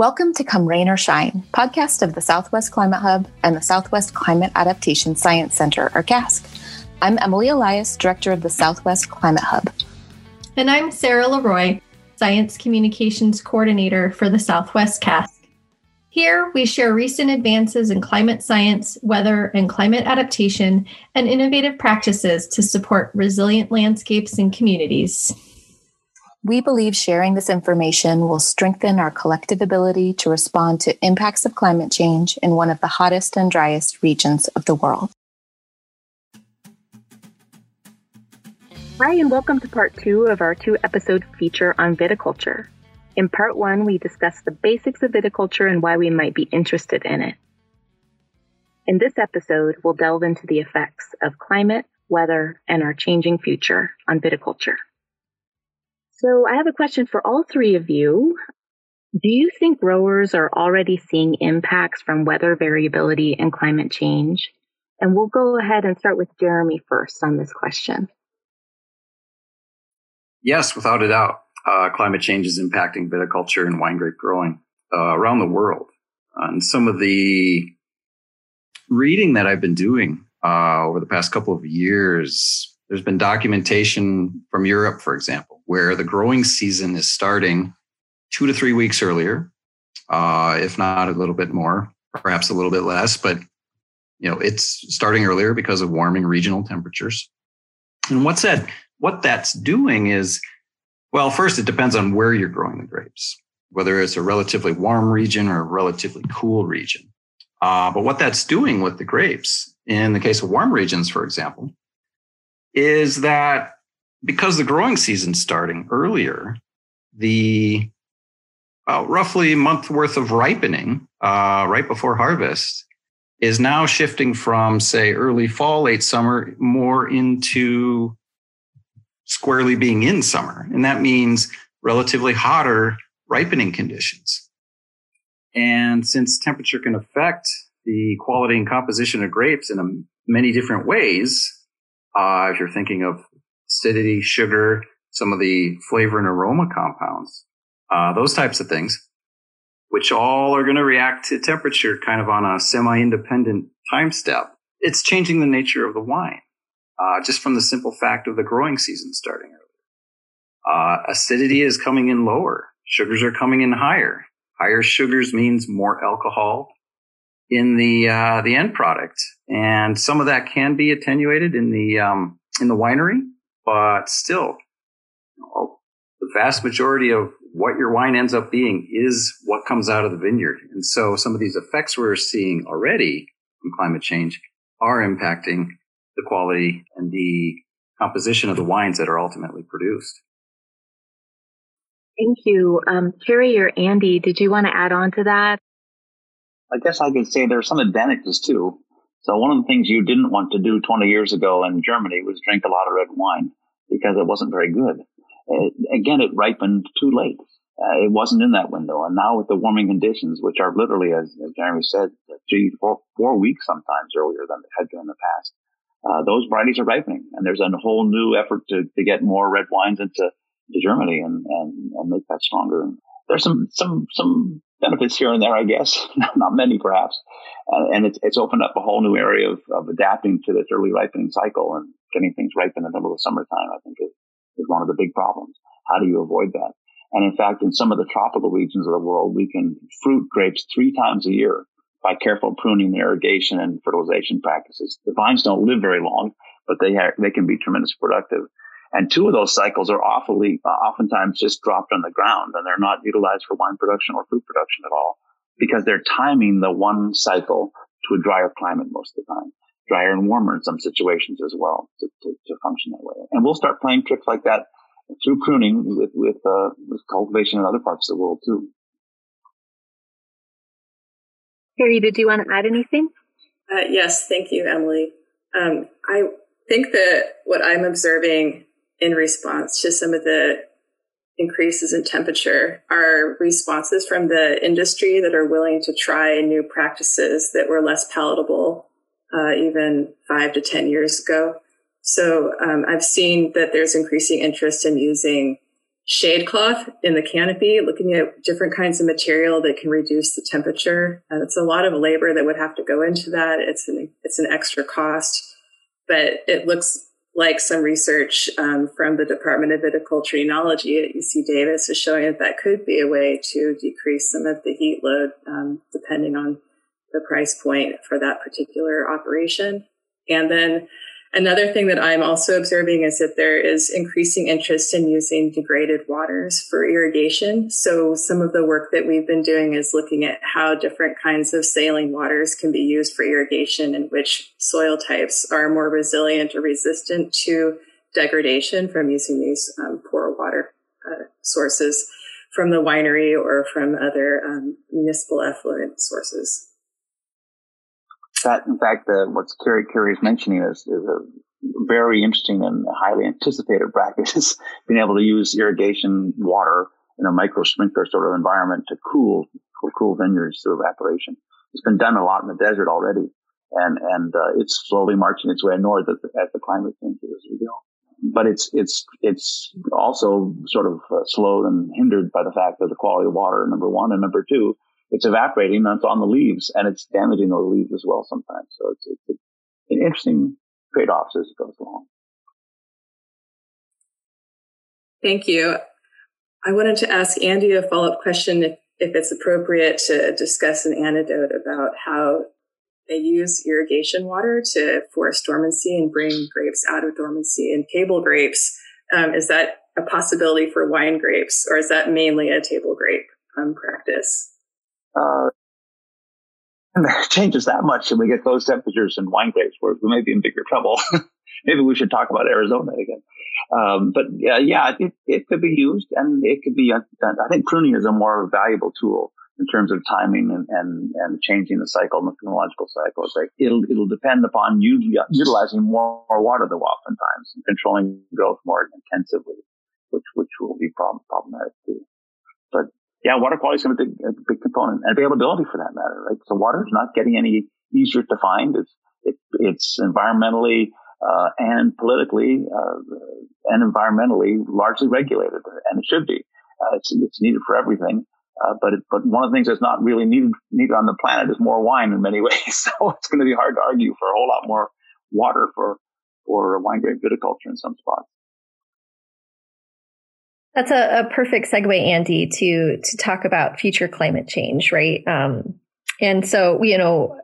Welcome to Come Rain or Shine, podcast of the Southwest Climate Hub and the Southwest Climate Adaptation Science Center, or CASC. I'm Emily Elias, Director of the Southwest Climate Hub. And I'm Sarah LeRoy, Science Communications Coordinator for the Southwest CASC. Here, we share recent advances in climate science, weather, and climate adaptation, and innovative practices to support resilient landscapes and communities. We believe sharing this information will strengthen our collective ability to respond to impacts of climate change in one of the hottest and driest regions of the world. Hi, and welcome to part two of our two episode feature on viticulture. In part one, we discussed the basics of viticulture and why we might be interested in it. In this episode, we'll delve into the effects of climate, weather, and our changing future on viticulture. So I have a question for all three of you. Do you think growers are already seeing impacts from weather variability and climate change? And we'll go ahead and start with Jeremy first on this question. Yes, without a doubt. Uh, climate change is impacting viticulture and wine grape growing uh, around the world. And some of the reading that I've been doing uh, over the past couple of years, there's been documentation from Europe, for example, where the growing season is starting two to three weeks earlier, uh, if not a little bit more, perhaps a little bit less, but you know it's starting earlier because of warming regional temperatures. And what's that? What that's doing is, well, first it depends on where you're growing the grapes, whether it's a relatively warm region or a relatively cool region. Uh, but what that's doing with the grapes, in the case of warm regions, for example, is that because the growing season's starting earlier, the uh, roughly month worth of ripening uh, right before harvest is now shifting from, say, early fall, late summer, more into squarely being in summer. And that means relatively hotter ripening conditions. And since temperature can affect the quality and composition of grapes in a, many different ways, uh, if you're thinking of acidity, sugar, some of the flavor and aroma compounds, uh, those types of things, which all are going to react to temperature kind of on a semi-independent time step. It's changing the nature of the wine, uh, just from the simple fact of the growing season starting earlier. Uh, acidity is coming in lower. Sugars are coming in higher. Higher sugars means more alcohol in the uh, the end product, and some of that can be attenuated in the um, in the winery but still, you know, the vast majority of what your wine ends up being is what comes out of the vineyard. And so some of these effects we're seeing already from climate change are impacting the quality and the composition of the wines that are ultimately produced. Thank you. Um, Carrie or Andy, did you want to add on to that? I guess I could say there are some advantages too. So one of the things you didn't want to do 20 years ago in Germany was drink a lot of red wine because it wasn't very good. Uh, again, it ripened too late. Uh, it wasn't in that window. And now with the warming conditions, which are literally, as, as Jeremy said, three, four, four weeks sometimes earlier than they had been in the past, uh, those varieties are ripening. And there's a whole new effort to, to get more red wines into to Germany and, and, and make that stronger. There's some, some, some benefits here and there, I guess, not many perhaps. Uh, and it's, it's opened up a whole new area of, of adapting to this early ripening cycle and getting things ripe in the middle of summertime, I think is, is one of the big problems. How do you avoid that? And in fact, in some of the tropical regions of the world, we can fruit grapes three times a year by careful pruning, irrigation, and fertilization practices. The vines don't live very long, but they they can be tremendously productive. And two of those cycles are awfully, uh, oftentimes just dropped on the ground and they're not utilized for wine production or fruit production at all because they're timing the one cycle to a drier climate most of the time drier and warmer in some situations as well to, to, to function that way. And we'll start playing tricks like that through pruning with with, uh, with cultivation in other parts of the world too. Carrie, did you want to add anything? Uh, yes, thank you, Emily. Um, I think that what I'm observing in response to some of the increases in temperature are responses from the industry that are willing to try new practices that were less palatable uh, even five to 10 years ago. So um, I've seen that there's increasing interest in using shade cloth in the canopy, looking at different kinds of material that can reduce the temperature. And it's a lot of labor that would have to go into that. It's an it's an extra cost, but it looks like some research um, from the Department of Viticulture Enology at UC Davis is showing that that could be a way to decrease some of the heat load, um, depending on the price point for that particular operation. And then Another thing that I'm also observing is that there is increasing interest in using degraded waters for irrigation. So some of the work that we've been doing is looking at how different kinds of saline waters can be used for irrigation and which soil types are more resilient or resistant to degradation from using these um, poor water uh, sources from the winery or from other um, municipal effluent sources that, in fact, uh, what Carrie is mentioning is, is a very interesting and highly anticipated practice, being able to use irrigation water in a micro sprinkler sort of environment to cool, cool, vineyards through evaporation. It's been done a lot in the desert already, and and uh, it's slowly marching its way north as the, as the climate changes as we go. But it's it's it's also sort of uh, slowed and hindered by the fact that the quality of water, number one, and number two, it's evaporating and it's on the leaves and it's damaging the leaves as well sometimes. So it's, it's an interesting trade-offs as it goes along. Thank you. I wanted to ask Andy a follow-up question if, if it's appropriate to discuss an anecdote about how they use irrigation water to force dormancy and bring grapes out of dormancy and table grapes. Um, is that a possibility for wine grapes or is that mainly a table grape um, practice? Uh, changes that much and we get those temperatures in wine grapes where we may be in bigger trouble. Maybe we should talk about Arizona again. Um, but uh, yeah, it, it could be used and it could be, I think pruning is a more valuable tool in terms of timing and, and, and changing the cycle, the phenological cycle. It's like it'll, it'll depend upon you utilizing more, more water though oftentimes and controlling growth more intensively, which, which will be problem, problematic too. But yeah, water quality is a big, a big component and availability for that matter, right? So water is not getting any easier to find. It's, it, it's environmentally, uh, and politically, uh, and environmentally largely regulated and it should be. Uh, it's, it's needed for everything. Uh, but it, but one of the things that's not really needed needed on the planet is more wine in many ways. So it's going to be hard to argue for a whole lot more water for for wine grape viticulture in some spots. That's a, a, perfect segue, Andy, to to talk about future climate change, right? Um, and so, you know,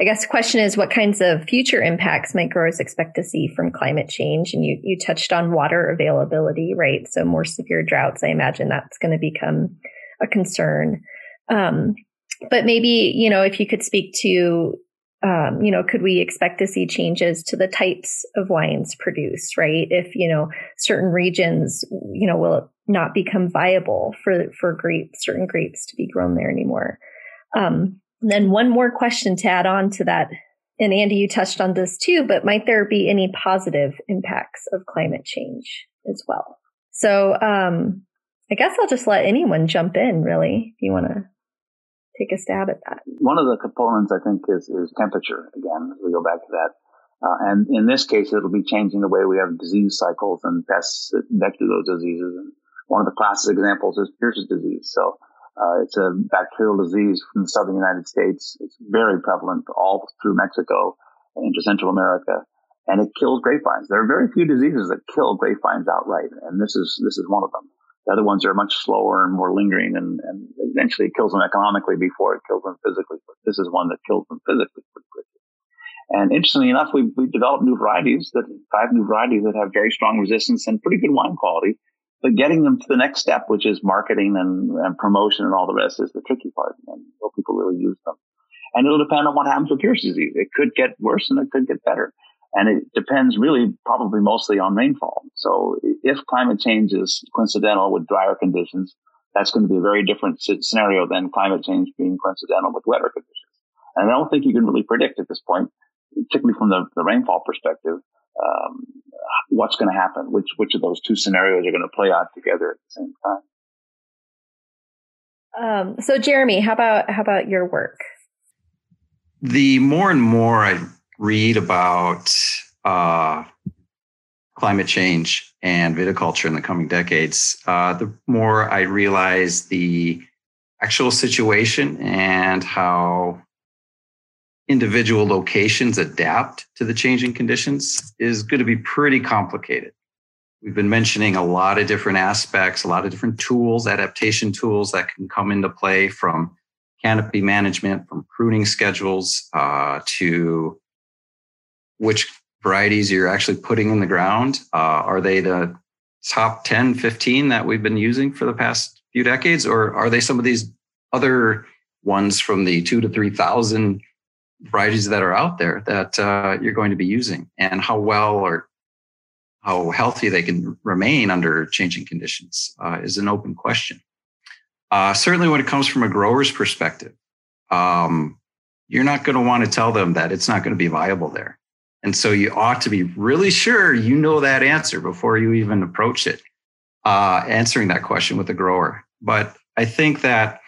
I guess the question is, what kinds of future impacts might growers expect to see from climate change? And you you touched on water availability, right? So more severe droughts, I imagine that's going to become a concern. Um, but maybe you know, if you could speak to um, you know, could we expect to see changes to the types of wines produced, right? If, you know, certain regions, you know, will not become viable for, for grapes, certain grapes to be grown there anymore. Um, then one more question to add on to that. And Andy, you touched on this too, but might there be any positive impacts of climate change as well? So, um, I guess I'll just let anyone jump in really, if you want to take a stab at that? One of the components I think is, is temperature. Again, we go back to that. Uh, and in this case, it'll be changing the way we have disease cycles and pests that vector those diseases. And one of the classic examples is Pierce's disease. So uh, it's a bacterial disease from the southern United States. It's very prevalent all through Mexico into Central America, and it kills grapevines. There are very few diseases that kill grapevines outright, and this is this is one of them. The other ones are much slower and more lingering and, and eventually it kills them economically before it kills them physically. But this is one that kills them physically pretty quickly. And interestingly enough, we've, we've developed new varieties that five new varieties that have very strong resistance and pretty good wine quality. But getting them to the next step, which is marketing and, and promotion and all the rest is the tricky part. And will people really use them? And it'll depend on what happens with Pierce disease. It could get worse and it could get better. And it depends really probably mostly on rainfall. So if climate change is coincidental with drier conditions, that's going to be a very different scenario than climate change being coincidental with wetter conditions. And I don't think you can really predict at this point, particularly from the, the rainfall perspective, um, what's going to happen, which, which of those two scenarios are going to play out together at the same time. Um, so Jeremy, how about, how about your work? The more and more I read about uh, climate change and viticulture in the coming decades, uh, the more I realize the actual situation and how individual locations adapt to the changing conditions is going to be pretty complicated. We've been mentioning a lot of different aspects, a lot of different tools, adaptation tools that can come into play from canopy management, from pruning schedules uh, to which varieties you're actually putting in the ground. Uh, are they the top 10, 15 that we've been using for the past few decades, or are they some of these other ones from the two to 3,000 varieties that are out there that uh, you're going to be using and how well or how healthy they can remain under changing conditions uh, is an open question. Uh, certainly, when it comes from a grower's perspective, um, you're not going to want to tell them that it's not going to be viable there. And so you ought to be really sure you know that answer before you even approach it, uh, answering that question with the grower. But I think that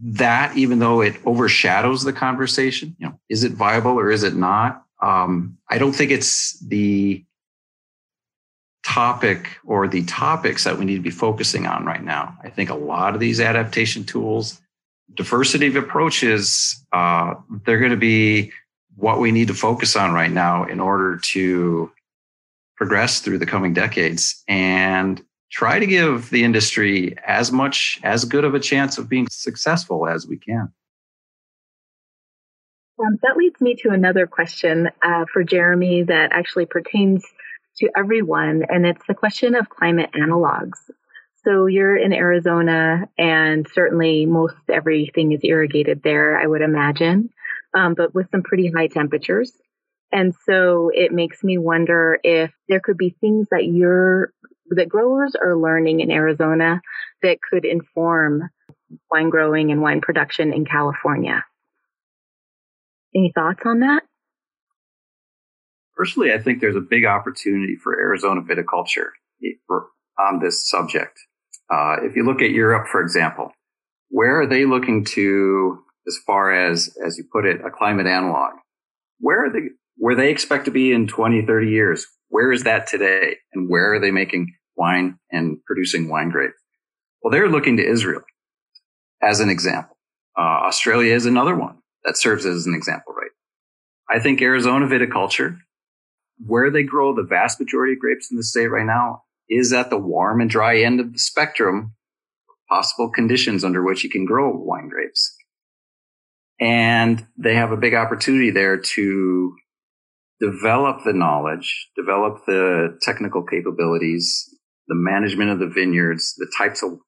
that, even though it overshadows the conversation, you know, is it viable or is it not? Um, I don't think it's the topic or the topics that we need to be focusing on right now. I think a lot of these adaptation tools, diversity of approaches, uh, they're going to be what we need to focus on right now in order to progress through the coming decades. And try to give the industry as much, as good of a chance of being successful as we can. Um, that leads me to another question uh, for Jeremy that actually pertains to everyone, and it's the question of climate analogs. So you're in Arizona, and certainly most everything is irrigated there, I would imagine, um, but with some pretty high temperatures. And so it makes me wonder if there could be things that you're that growers are learning in Arizona that could inform wine growing and wine production in California. Any thoughts on that? Personally, I think there's a big opportunity for Arizona viticulture on this subject. Uh, if you look at Europe, for example, where are they looking to, as far as, as you put it, a climate analog? Where are they, where they expect to be in 20, 30 years? Where is that today? And where are they making wine and producing wine grapes? Well, they're looking to Israel as an example. Uh, Australia is another one that serves as an example, right? I think Arizona viticulture, where they grow the vast majority of grapes in the state right now, is at the warm and dry end of the spectrum of possible conditions under which you can grow wine grapes. And they have a big opportunity there to develop the knowledge, develop the technical capabilities, the management of the vineyards, the types of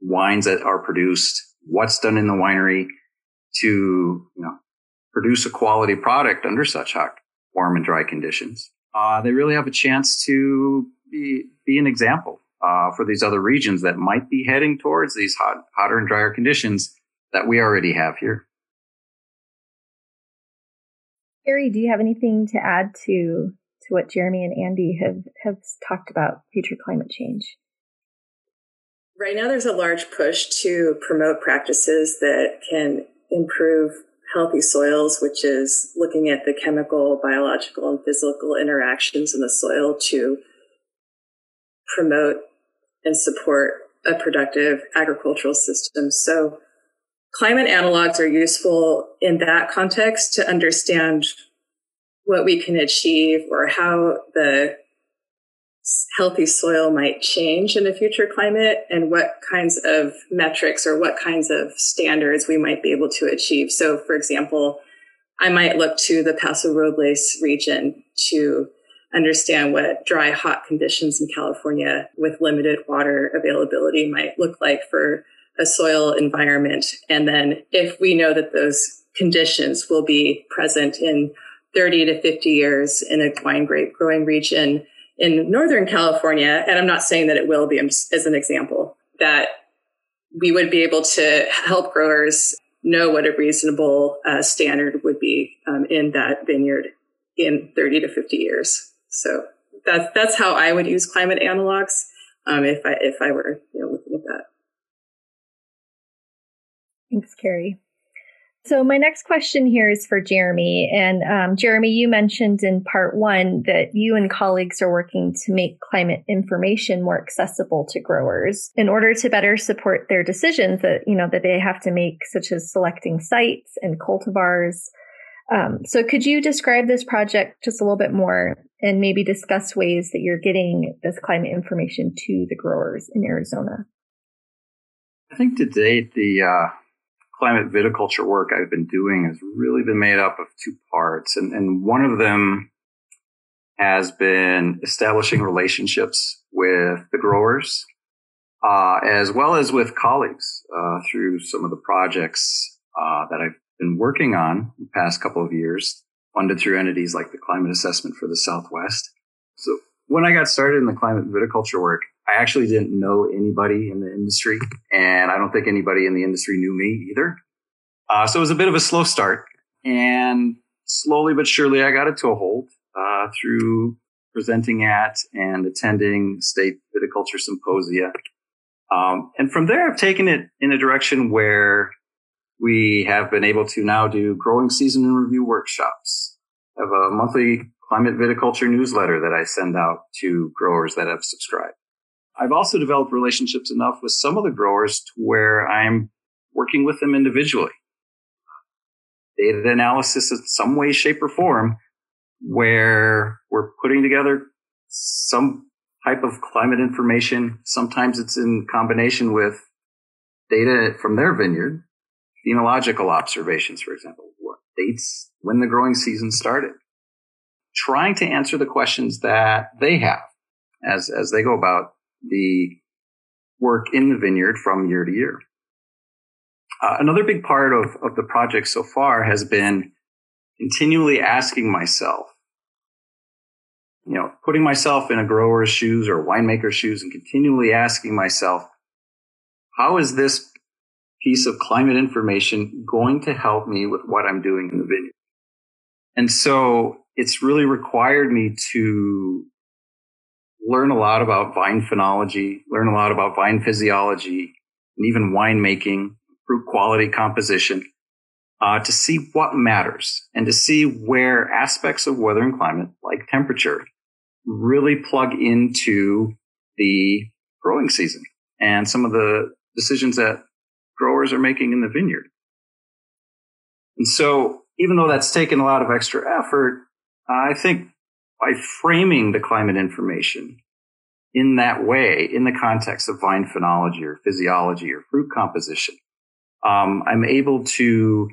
wines that are produced, what's done in the winery to, you know, produce a quality product under such hot, warm and dry conditions. Uh, they really have a chance to be, be an example, uh, for these other regions that might be heading towards these hot, hotter and drier conditions that we already have here. Carrie, do you have anything to add to to what Jeremy and Andy have, have talked about future climate change? Right now, there's a large push to promote practices that can improve healthy soils, which is looking at the chemical, biological, and physical interactions in the soil to promote and support a productive agricultural system. So climate analogs are useful in that context to understand what we can achieve or how the healthy soil might change in a future climate and what kinds of metrics or what kinds of standards we might be able to achieve. So, for example, I might look to the Paso Robles region to understand what dry, hot conditions in California with limited water availability might look like for a soil environment. And then if we know that those conditions will be present in 30 to 50 years in a wine grape growing region in Northern California, and I'm not saying that it will be as an example, that we would be able to help growers know what a reasonable uh, standard would be um, in that vineyard in 30 to 50 years. So that's that's how I would use climate analogs um, if I if I were you know Thanks, Carrie. So, my next question here is for Jeremy. And um, Jeremy, you mentioned in part one that you and colleagues are working to make climate information more accessible to growers in order to better support their decisions that you know that they have to make, such as selecting sites and cultivars. Um, so, could you describe this project just a little bit more and maybe discuss ways that you're getting this climate information to the growers in Arizona? I think to date, the uh climate viticulture work I've been doing has really been made up of two parts. And, and one of them has been establishing relationships with the growers, uh, as well as with colleagues, uh, through some of the projects, uh, that I've been working on the past couple of years, funded through entities like the Climate Assessment for the Southwest. So when I got started in the climate viticulture work, I actually didn't know anybody in the industry, and I don't think anybody in the industry knew me either. Uh, so it was a bit of a slow start, and slowly but surely, I got it to a hold uh, through presenting at and attending state viticulture symposia. Um, and from there, I've taken it in a direction where we have been able to now do growing season and review workshops. I have a monthly climate viticulture newsletter that I send out to growers that have subscribed. I've also developed relationships enough with some of the growers to where I'm working with them individually. Data analysis in some way, shape, or form, where we're putting together some type of climate information. Sometimes it's in combination with data from their vineyard, phenological observations, for example, what dates when the growing season started, trying to answer the questions that they have as, as they go about the work in the vineyard from year to year. Uh, another big part of, of the project so far has been continually asking myself, you know, putting myself in a grower's shoes or winemaker's shoes and continually asking myself, how is this piece of climate information going to help me with what I'm doing in the vineyard? And so it's really required me to learn a lot about vine phenology, learn a lot about vine physiology, and even winemaking, fruit quality composition, uh, to see what matters and to see where aspects of weather and climate, like temperature, really plug into the growing season and some of the decisions that growers are making in the vineyard. And so, even though that's taken a lot of extra effort, I think by framing the climate information in that way, in the context of vine phenology or physiology or fruit composition, um, I'm able to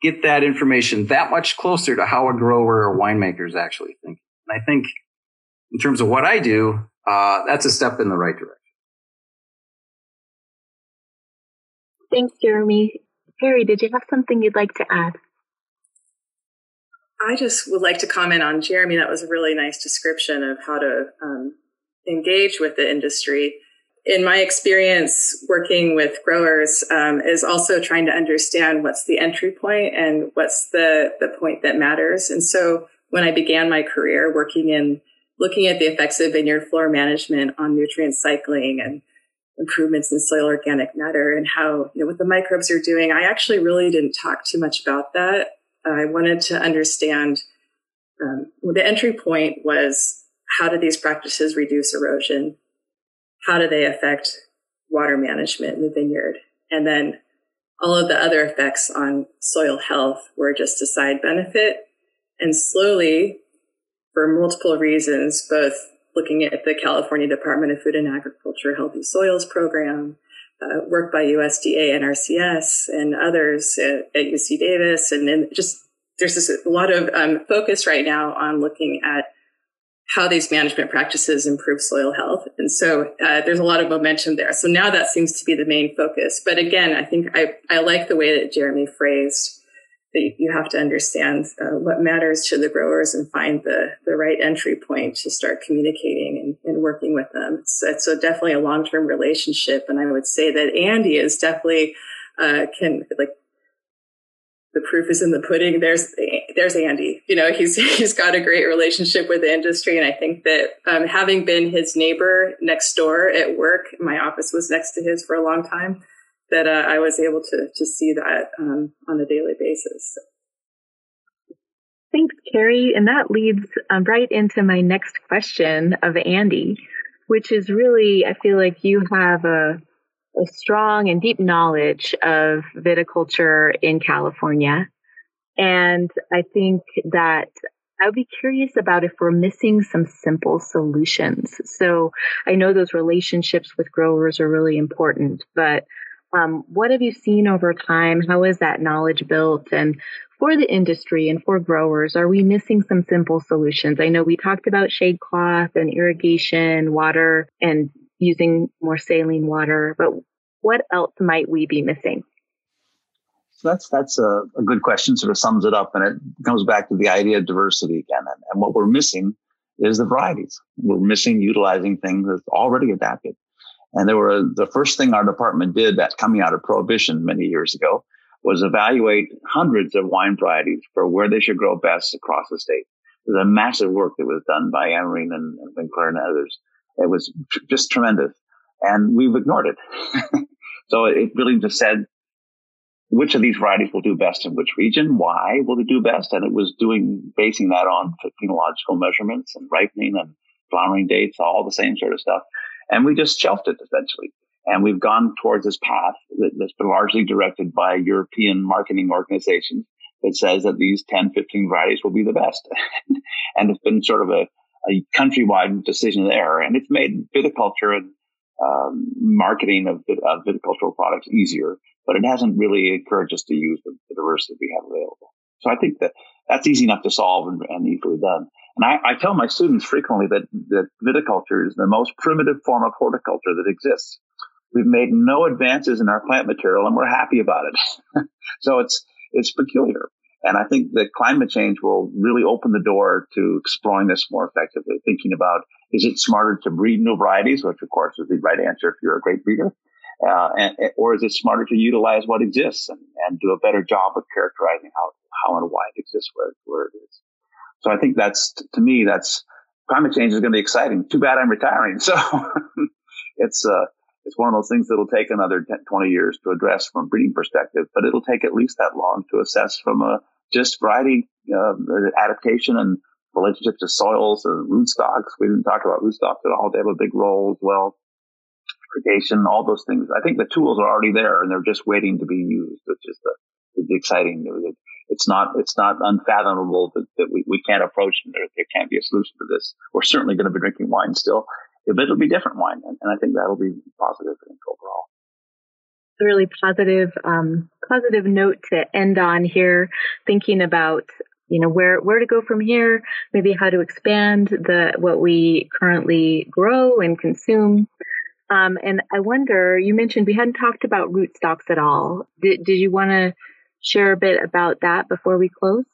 get that information that much closer to how a grower or winemaker is actually thinking. And I think in terms of what I do, uh, that's a step in the right direction. Thanks, Jeremy. Harry, did you have something you'd like to add? I just would like to comment on Jeremy. That was a really nice description of how to um, engage with the industry. In my experience working with growers, um, is also trying to understand what's the entry point and what's the the point that matters. And so, when I began my career working in looking at the effects of vineyard floor management on nutrient cycling and improvements in soil organic matter and how you know what the microbes are doing, I actually really didn't talk too much about that I wanted to understand um, the entry point was how do these practices reduce erosion? How do they affect water management in the vineyard? And then all of the other effects on soil health were just a side benefit. And slowly, for multiple reasons, both looking at the California Department of Food and Agriculture Healthy Soils Program, uh, work by USDA, NRCS, and others at, at UC Davis, and then just there's this, a lot of um, focus right now on looking at how these management practices improve soil health, and so uh, there's a lot of momentum there. So now that seems to be the main focus. But again, I think I I like the way that Jeremy phrased that you have to understand uh, what matters to the growers and find the, the right entry point to start communicating and, and working with them. It's, it's a definitely a long term relationship, and I would say that Andy is definitely uh, can like the proof is in the pudding. There's there's Andy. You know, he's he's got a great relationship with the industry, and I think that um, having been his neighbor next door at work, my office was next to his for a long time that uh, I was able to to see that um, on a daily basis. Thanks, Carrie. And that leads um, right into my next question of Andy, which is really, I feel like you have a, a strong and deep knowledge of viticulture in California. And I think that I would be curious about if we're missing some simple solutions. So I know those relationships with growers are really important, but um, what have you seen over time? How is that knowledge built? And for the industry and for growers, are we missing some simple solutions? I know we talked about shade cloth and irrigation, water, and using more saline water, but what else might we be missing? So that's that's a, a, good question. Sort of sums it up, and it comes back to the idea of diversity again. And, and what we're missing is the varieties. We're missing utilizing things that's already adapted. And there were the first thing our department did that coming out of prohibition many years ago was evaluate hundreds of wine varieties for where they should grow best across the state. Was a massive work that was done by Amerine and, and Winkler and others. It was tr- just tremendous. And we've ignored it. so it really just said, which of these varieties will do best in which region? Why will they do best? And it was doing, basing that on phenological measurements and ripening and flowering dates, all the same sort of stuff. And we just shelved it essentially. And we've gone towards this path that, that's been largely directed by European marketing organizations that says that these 10, 15 varieties will be the best. and it's been sort of a, a countrywide decision there. And it's made viticulture and um, marketing of, of, viticultural products easier, but it hasn't really encouraged us to use the, the, diversity we have available. So I think that that's easy enough to solve and, and easily done. And I, I, tell my students frequently that, that viticulture is the most primitive form of horticulture that exists. We've made no advances in our plant material and we're happy about it. so it's, it's peculiar. And I think that climate change will really open the door to exploring this more effectively, thinking about is it smarter to breed new varieties, which of course is the right answer if you're a great breeder, uh, and, or is it smarter to utilize what exists and, and do a better job of characterizing how, how and why it exists where, where it is. So I think that's, to me, that's climate change is going to be exciting. Too bad I'm retiring. So it's, uh, it's one of those things that'll take another 10, 20 years to address from a breeding perspective, but it'll take at least that long to assess from a just variety uh, adaptation and relationship to soils and rootstocks. We didn't talk about rootstocks at all. They have a big role as well. Irrigation, all those things. I think the tools are already there and they're just waiting to be used, which is the, the exciting. It's not, it's not unfathomable that, that we, we can't approach and there, there can't be a solution to this. We're certainly going to be drinking wine still but it'll be different wine. And, and I think that'll be positive overall. It's A really positive, um, positive note to end on here, thinking about you know where where to go from here maybe how to expand the what we currently grow and consume um, and i wonder you mentioned we hadn't talked about rootstocks at all did, did you want to share a bit about that before we close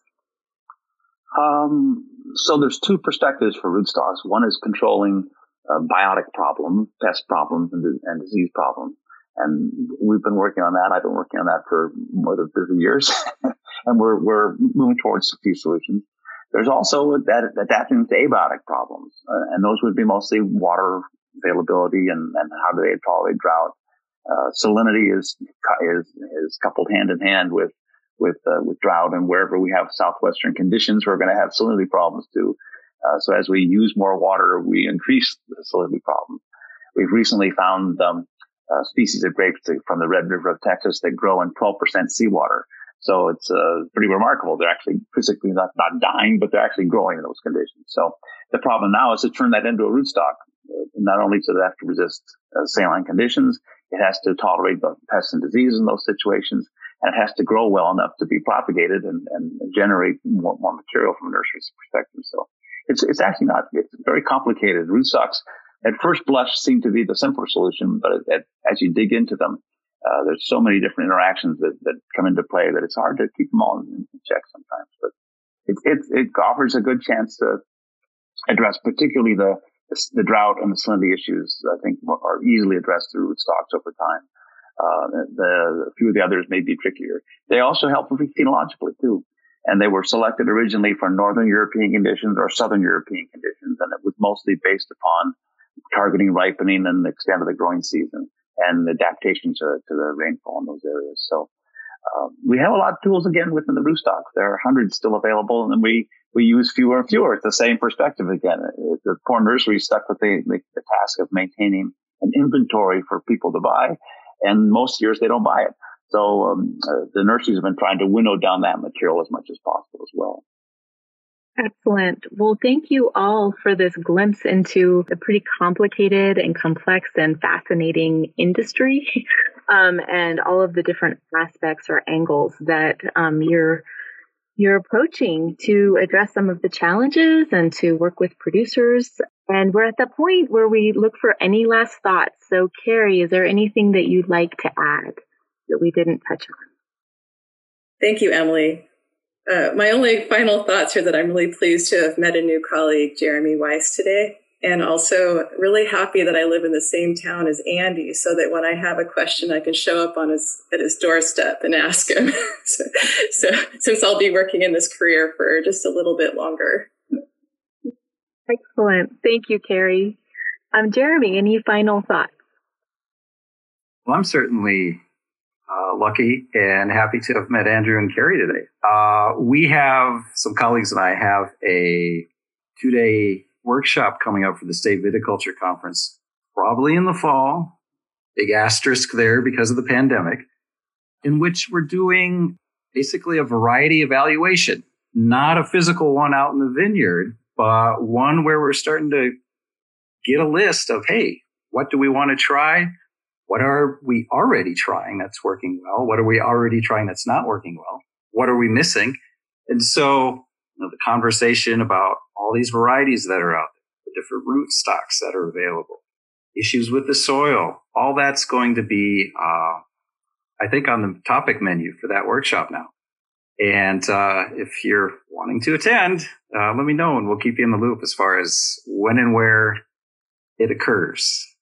um, so there's two perspectives for rootstocks one is controlling uh, biotic problem, pest problems, and, and disease problems. And we've been working on that. I've been working on that for more than 30 years. and we're, we're moving towards a few solutions. There's also that adapting to abiotic problems. Uh, and those would be mostly water availability and, and how do they tolerate drought. Uh, salinity is, is, is coupled hand in hand with, with, uh, with drought. And wherever we have southwestern conditions, we're going to have salinity problems too. Uh, so as we use more water, we increase the salinity problem. We've recently found um, uh, species of grapes from the Red River of Texas that grow in 12% seawater. So it's uh, pretty remarkable. They're actually physically not, not dying, but they're actually growing in those conditions. So the problem now is to turn that into a rootstock. Not only does it have to resist uh, saline conditions, it has to tolerate the pests and disease in those situations, and it has to grow well enough to be propagated and, and generate more, more material from a nursery's perspective. So it's, it's actually not, it's very complicated. Rootstocks at first blush seem to be the simpler solution, but as you dig into them, uh, there's so many different interactions that, that come into play that it's hard to keep them all in, in check sometimes. But it, it, it offers a good chance to address particularly the, the, drought and the salinity issues. I think are easily addressed through rootstocks over time. Uh, the, a few of the others may be trickier. They also help phenologically too and they were selected originally for Northern European conditions or Southern European conditions, and it was mostly based upon targeting ripening and the extent of the growing season. and adaptation to, to the rainfall in those areas. So uh, we have a lot of tools again within the rootstock. There are hundreds still available, and we we use fewer and fewer. It's the same perspective again. The poor nursery stuck with the, the, the task of maintaining an inventory for people to buy, and most years they don't buy it. So um, uh, the nurseries have been trying to winnow down that material as much as possible as well. Excellent. Well, thank you all for this glimpse into a pretty complicated and complex and fascinating industry, um, and all of the different aspects or angles that um, you're you're approaching to address some of the challenges and to work with producers. And we're at the point where we look for any last thoughts. So, Carrie, is there anything that you'd like to add that we didn't touch on? Thank you, Emily. Uh, my only final thoughts are that I'm really pleased to have met a new colleague, Jeremy Weiss, today, and also really happy that I live in the same town as Andy, so that when I have a question, I can show up on his at his doorstep and ask him. so, so, since I'll be working in this career for just a little bit longer. Excellent, thank you, Carrie. Um, Jeremy, any final thoughts? Well, I'm certainly uh, lucky and happy to have met Andrew and Carrie today. Uh, we have some colleagues and I have a two day workshop coming up for the state viticulture conference, probably in the fall. Big asterisk there because of the pandemic, in which we're doing basically a variety evaluation, not a physical one out in the vineyard, but one where we're starting to get a list of, hey, what do we want to try? What are we already trying that's working well? What are we already trying that's not working well? What are we missing? And so you know, the conversation about all these varieties that are out there, the different root stocks that are available, issues with the soil, all that's going to be, uh, I think on the topic menu for that workshop now. And uh, if you're wanting to attend, uh, let me know and we'll keep you in the loop as far as when and where it occurs.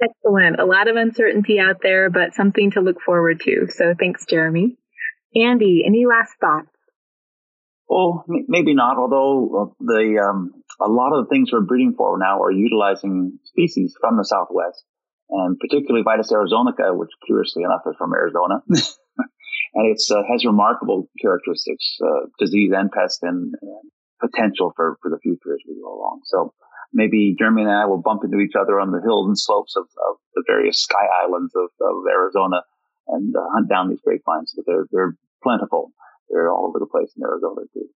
Excellent. A lot of uncertainty out there, but something to look forward to. So thanks, Jeremy. Andy, any last thoughts? Well, maybe not. Although uh, the um, a lot of the things we're breeding for now are utilizing species from the Southwest, and particularly Vitis arizonica, which curiously enough is from Arizona, and it uh, has remarkable characteristics, uh, disease and pest, and, and, potential for for the future as we go along. So maybe Jeremy and I will bump into each other on the hills and slopes of, of the various sky islands of, of Arizona and uh, hunt down these grapevines. But they're they're plentiful. They're all over the place in Arizona too.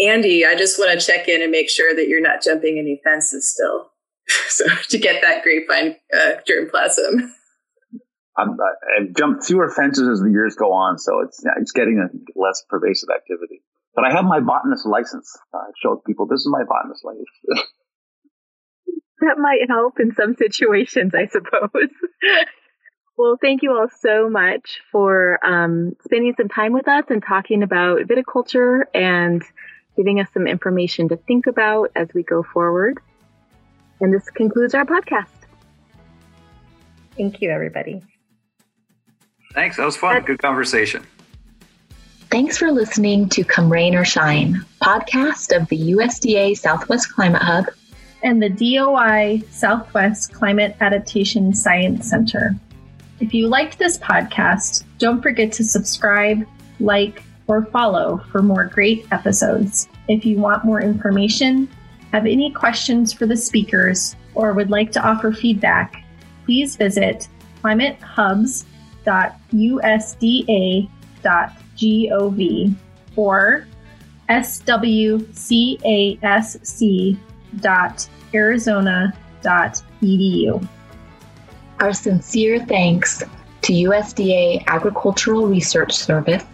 Andy, I just want to check in and make sure that you're not jumping any fences still. so to get that grapevine uh, germplasm. I'm, I've jumped fewer fences as the years go on, so it's it's getting a less pervasive activity. But I have my botanist license. I showed people this is my botanist license. that might help in some situations, I suppose. well, thank you all so much for um, spending some time with us and talking about viticulture and giving us some information to think about as we go forward. And this concludes our podcast. Thank you, everybody. Thanks. That was fun. Good conversation. Thanks for listening to Come Rain or Shine, podcast of the USDA Southwest Climate Hub and the DOI Southwest Climate Adaptation Science Center. If you liked this podcast, don't forget to subscribe, like, or follow for more great episodes. If you want more information, have any questions for the speakers, or would like to offer feedback, please visit climatehubs.usda.gov or swcasc.gov arizona.edu. Our sincere thanks to USDA Agricultural Research Service,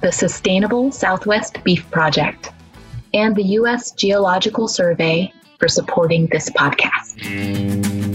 the Sustainable Southwest Beef Project, and the U.S. Geological Survey for supporting this podcast.